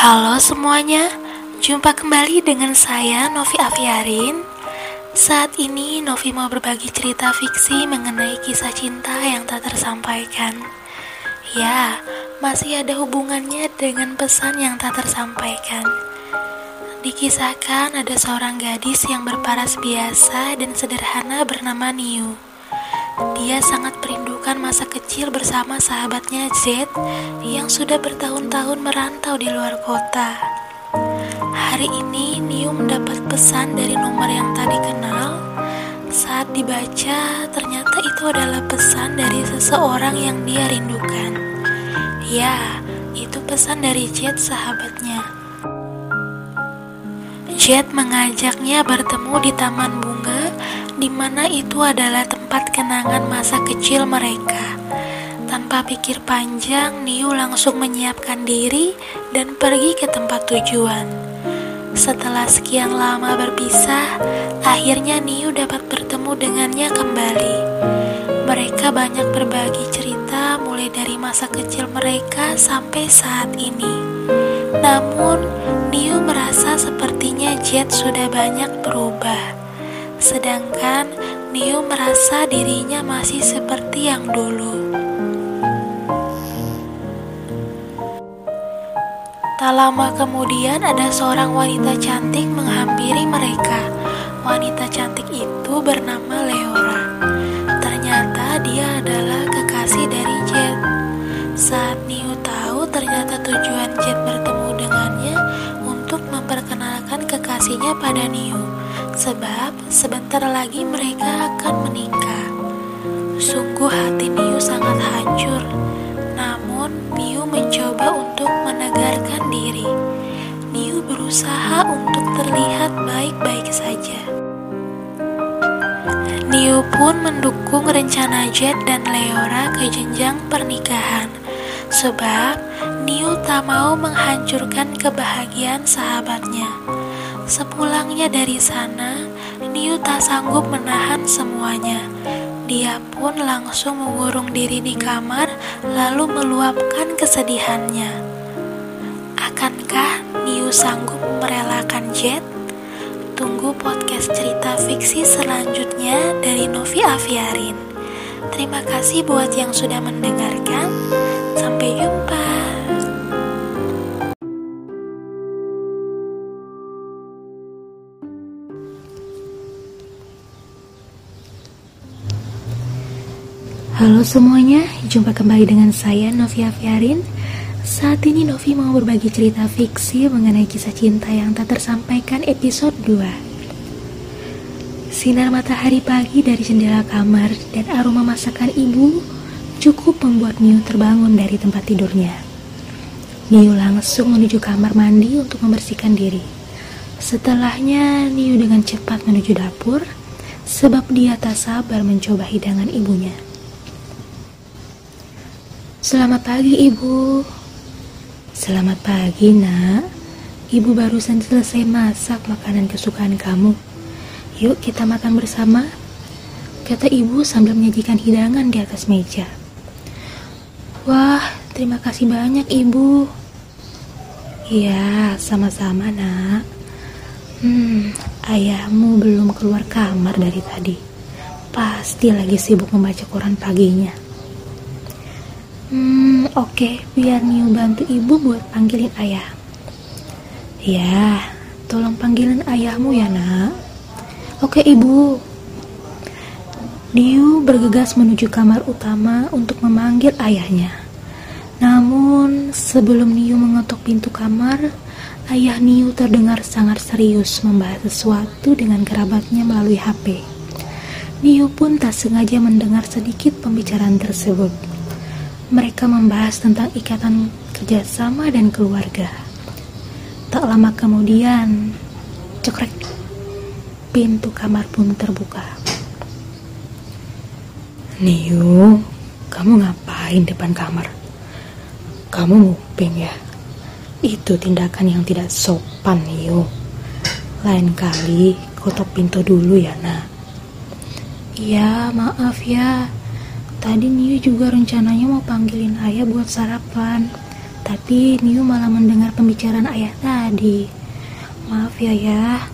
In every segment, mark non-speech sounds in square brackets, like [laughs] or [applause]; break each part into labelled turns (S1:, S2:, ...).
S1: Halo semuanya, jumpa kembali dengan saya Novi Aviarin. Saat ini Novi mau berbagi cerita fiksi mengenai kisah cinta yang tak tersampaikan. Ya, masih ada hubungannya dengan pesan yang tak tersampaikan. Dikisahkan ada seorang gadis yang berparas biasa dan sederhana bernama Niu. Dia sangat merindukan masa kecil bersama sahabatnya Z yang sudah bertahun-tahun merantau di luar kota. Hari ini Niu mendapat pesan dari nomor yang tak dikenal. Saat dibaca, ternyata itu adalah pesan dari seseorang yang dia rindukan. Ya, itu pesan dari Jet sahabatnya. Jet mengajaknya bertemu di taman bunga di mana itu adalah tempat kenangan masa kecil mereka. Tanpa pikir panjang, Niu langsung menyiapkan diri dan pergi ke tempat tujuan. Setelah sekian lama berpisah, akhirnya Niu dapat bertemu dengannya kembali. Mereka banyak berbagi cerita mulai dari masa kecil mereka sampai saat ini. Namun, Niu merasa sepertinya Jet sudah banyak berubah. Sedangkan Neo merasa dirinya masih seperti yang dulu. Tak lama kemudian ada seorang wanita cantik menghampiri mereka. Wanita cantik itu bernama Leora. Ternyata dia adalah kekasih dari Jet. Saat Neo tahu ternyata tujuan Jet bertemu dengannya untuk memperkenalkan kekasihnya pada Neo sebab sebentar lagi mereka akan menikah. Sungguh hati Niu sangat hancur, namun Niu mencoba untuk menegarkan diri. Niu berusaha untuk terlihat baik-baik saja. Niu pun mendukung rencana Jet dan Leora ke jenjang pernikahan, sebab Niu tak mau menghancurkan kebahagiaan sahabatnya. Sepulangnya dari sana, Niu tak sanggup menahan semuanya. Dia pun langsung mengurung diri di kamar, lalu meluapkan kesedihannya. Akankah Niu sanggup merelakan Jet? Tunggu podcast cerita fiksi selanjutnya dari Novi Aviarin. Terima kasih buat yang sudah mendengarkan. Sampai jumpa.
S2: Halo semuanya, jumpa kembali dengan saya Novia Fiarin. Saat ini Novi mau berbagi cerita fiksi mengenai kisah cinta yang tak tersampaikan episode 2. Sinar matahari pagi dari jendela kamar dan aroma masakan ibu cukup membuat Niu terbangun dari tempat tidurnya. Niu langsung menuju kamar mandi untuk membersihkan diri. Setelahnya, Niu dengan cepat menuju dapur sebab dia tak sabar mencoba hidangan ibunya. Selamat pagi, Ibu. Selamat pagi, Nak. Ibu barusan selesai masak makanan kesukaan kamu. Yuk kita makan bersama. Kata ibu sambil menyajikan hidangan di atas meja. Wah, terima kasih banyak, Ibu. Iya, sama-sama, Nak. Hmm, ayahmu belum keluar kamar dari tadi. Pasti lagi sibuk membaca koran paginya. Hmm, oke, okay. biar Niu bantu ibu buat panggilin ayah. Ya, tolong panggilin ayahmu ya, nak. Oke, okay, ibu. Niu bergegas menuju kamar utama untuk memanggil ayahnya. Namun, sebelum Niu mengetuk pintu kamar, ayah Niu terdengar sangat serius membahas sesuatu dengan kerabatnya melalui HP. Niu pun tak sengaja mendengar sedikit pembicaraan tersebut. Mereka membahas tentang ikatan kerjasama dan keluarga. Tak lama kemudian, cekrek, pintu kamar pun terbuka.
S3: Niu, kamu ngapain depan kamar? Kamu nguping ya? Itu tindakan yang tidak sopan, Niu. Lain kali, kotok pintu dulu ya, nak.
S2: Iya, maaf ya. Tadi Niu juga rencananya mau panggilin ayah buat sarapan. Tapi Niu malah mendengar pembicaraan ayah tadi. Maaf ya ya,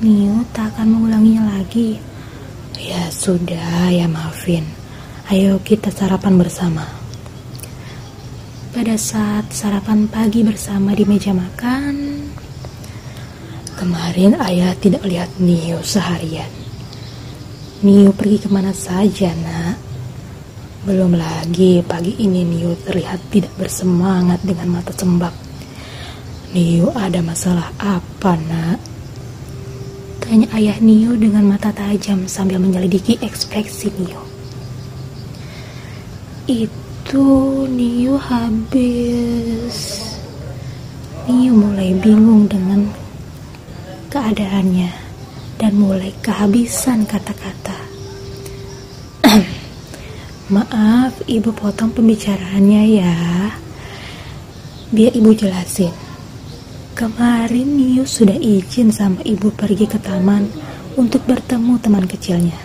S2: Niu tak akan mengulanginya lagi.
S3: Ya sudah, ya maafin. Ayo kita sarapan bersama.
S2: Pada saat sarapan pagi bersama di meja makan,
S3: kemarin ayah tidak lihat Niu seharian. Niu pergi ke mana saja, nak? Belum lagi pagi ini Niu terlihat tidak bersemangat dengan mata sembab. Niu ada masalah apa nak?
S2: Tanya ayah Niu dengan mata tajam sambil menyelidiki ekspresi Niu. Itu Niu habis. Niu mulai bingung dengan keadaannya dan mulai kehabisan kata-kata. Maaf, ibu potong pembicaraannya ya. Biar ibu jelasin. Kemarin Niu sudah izin sama ibu pergi ke taman untuk bertemu teman kecilnya.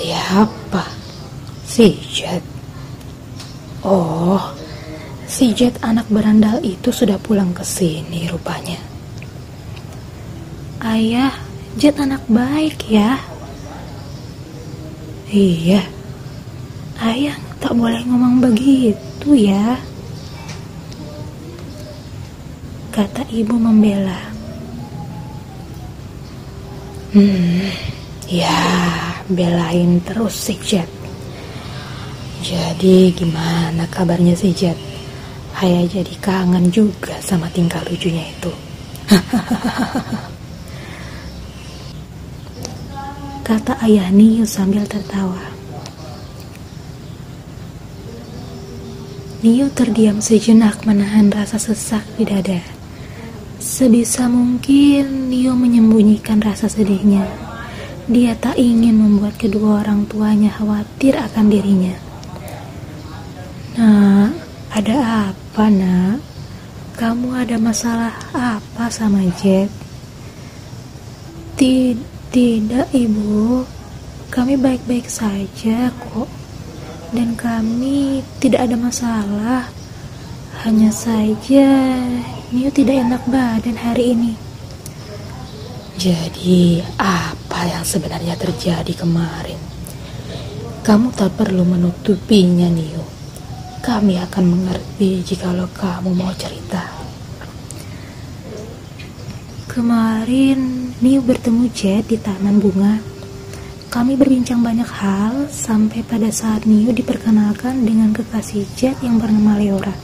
S3: Siapa? Si Jet. Oh, si Jet anak berandal itu sudah pulang ke sini rupanya.
S2: Ayah, Jet anak baik ya.
S3: Iya,
S2: Ayah tak boleh ngomong begitu ya. Kata ibu membela.
S3: Hmm, ya belain terus si Jet. Jadi gimana kabarnya si Jet? Ayah jadi kangen juga sama tingkah lucunya itu. [laughs]
S2: Kata ayah Niu sambil tertawa. Niu terdiam sejenak menahan rasa sesak di dada. Sebisa mungkin Niu menyembunyikan rasa sedihnya. Dia tak ingin membuat kedua orang tuanya khawatir akan dirinya. Nak, ada apa nak? Kamu ada masalah apa sama Jet? Tidak ibu, kami baik-baik saja kok dan kami tidak ada masalah. Hanya saja Niu tidak enak badan hari ini.
S3: Jadi, apa yang sebenarnya terjadi kemarin? Kamu tak perlu menutupinya, Niu. Kami akan mengerti jikalau kamu mau cerita.
S2: Kemarin Niu bertemu Jet di taman bunga kami berbincang banyak hal sampai pada saat Niu diperkenalkan dengan kekasih Jet yang bernama Leora.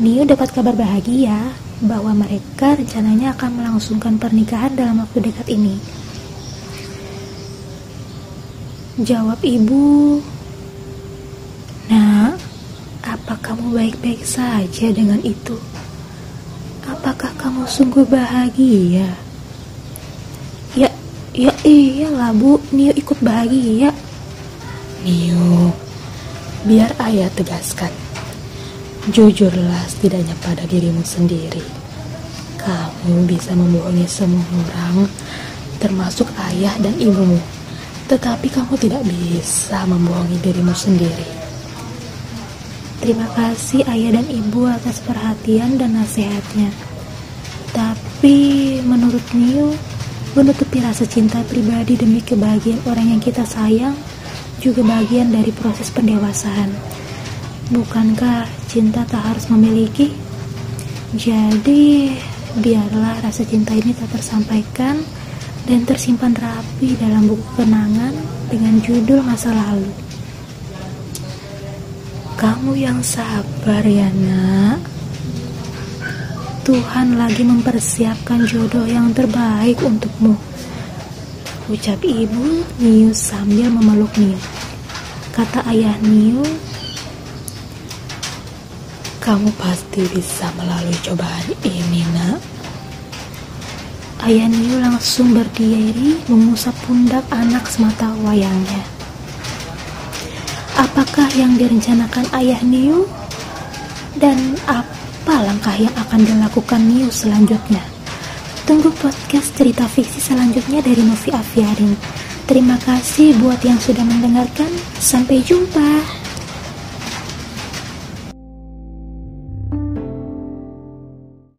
S2: Niu dapat kabar bahagia bahwa mereka rencananya akan melangsungkan pernikahan dalam waktu dekat ini. Jawab ibu, Nah, apa kamu baik-baik saja dengan itu? Apakah kamu sungguh bahagia? Ya iyalah bu, Nio ikut bahagia.
S3: Nio, biar ayah tegaskan. Jujurlah setidaknya pada dirimu sendiri. Kamu bisa membohongi semua orang, termasuk ayah dan ibumu. Tetapi kamu tidak bisa membohongi dirimu sendiri.
S2: Terima kasih ayah dan ibu atas perhatian dan nasihatnya. Tapi menurut Nio, Menutupi rasa cinta pribadi demi kebahagiaan orang yang kita sayang juga bagian dari proses pendewasaan. Bukankah cinta tak harus memiliki? Jadi, biarlah rasa cinta ini tak tersampaikan dan tersimpan rapi dalam buku kenangan dengan judul masa lalu. Kamu yang sabar ya nak. Tuhan lagi mempersiapkan jodoh yang terbaik untukmu. Ucap ibu Niu sambil memeluk Niu. Kata ayah Niu,
S3: kamu pasti bisa melalui cobaan ini, nak.
S2: Ayah Niu langsung berdiri mengusap pundak anak semata wayangnya. Apakah yang direncanakan ayah Niu? Dan apa apa langkah yang akan dilakukan Niu selanjutnya. Tunggu podcast cerita fiksi selanjutnya dari Novi Aviarin. Terima kasih buat yang sudah mendengarkan. Sampai jumpa.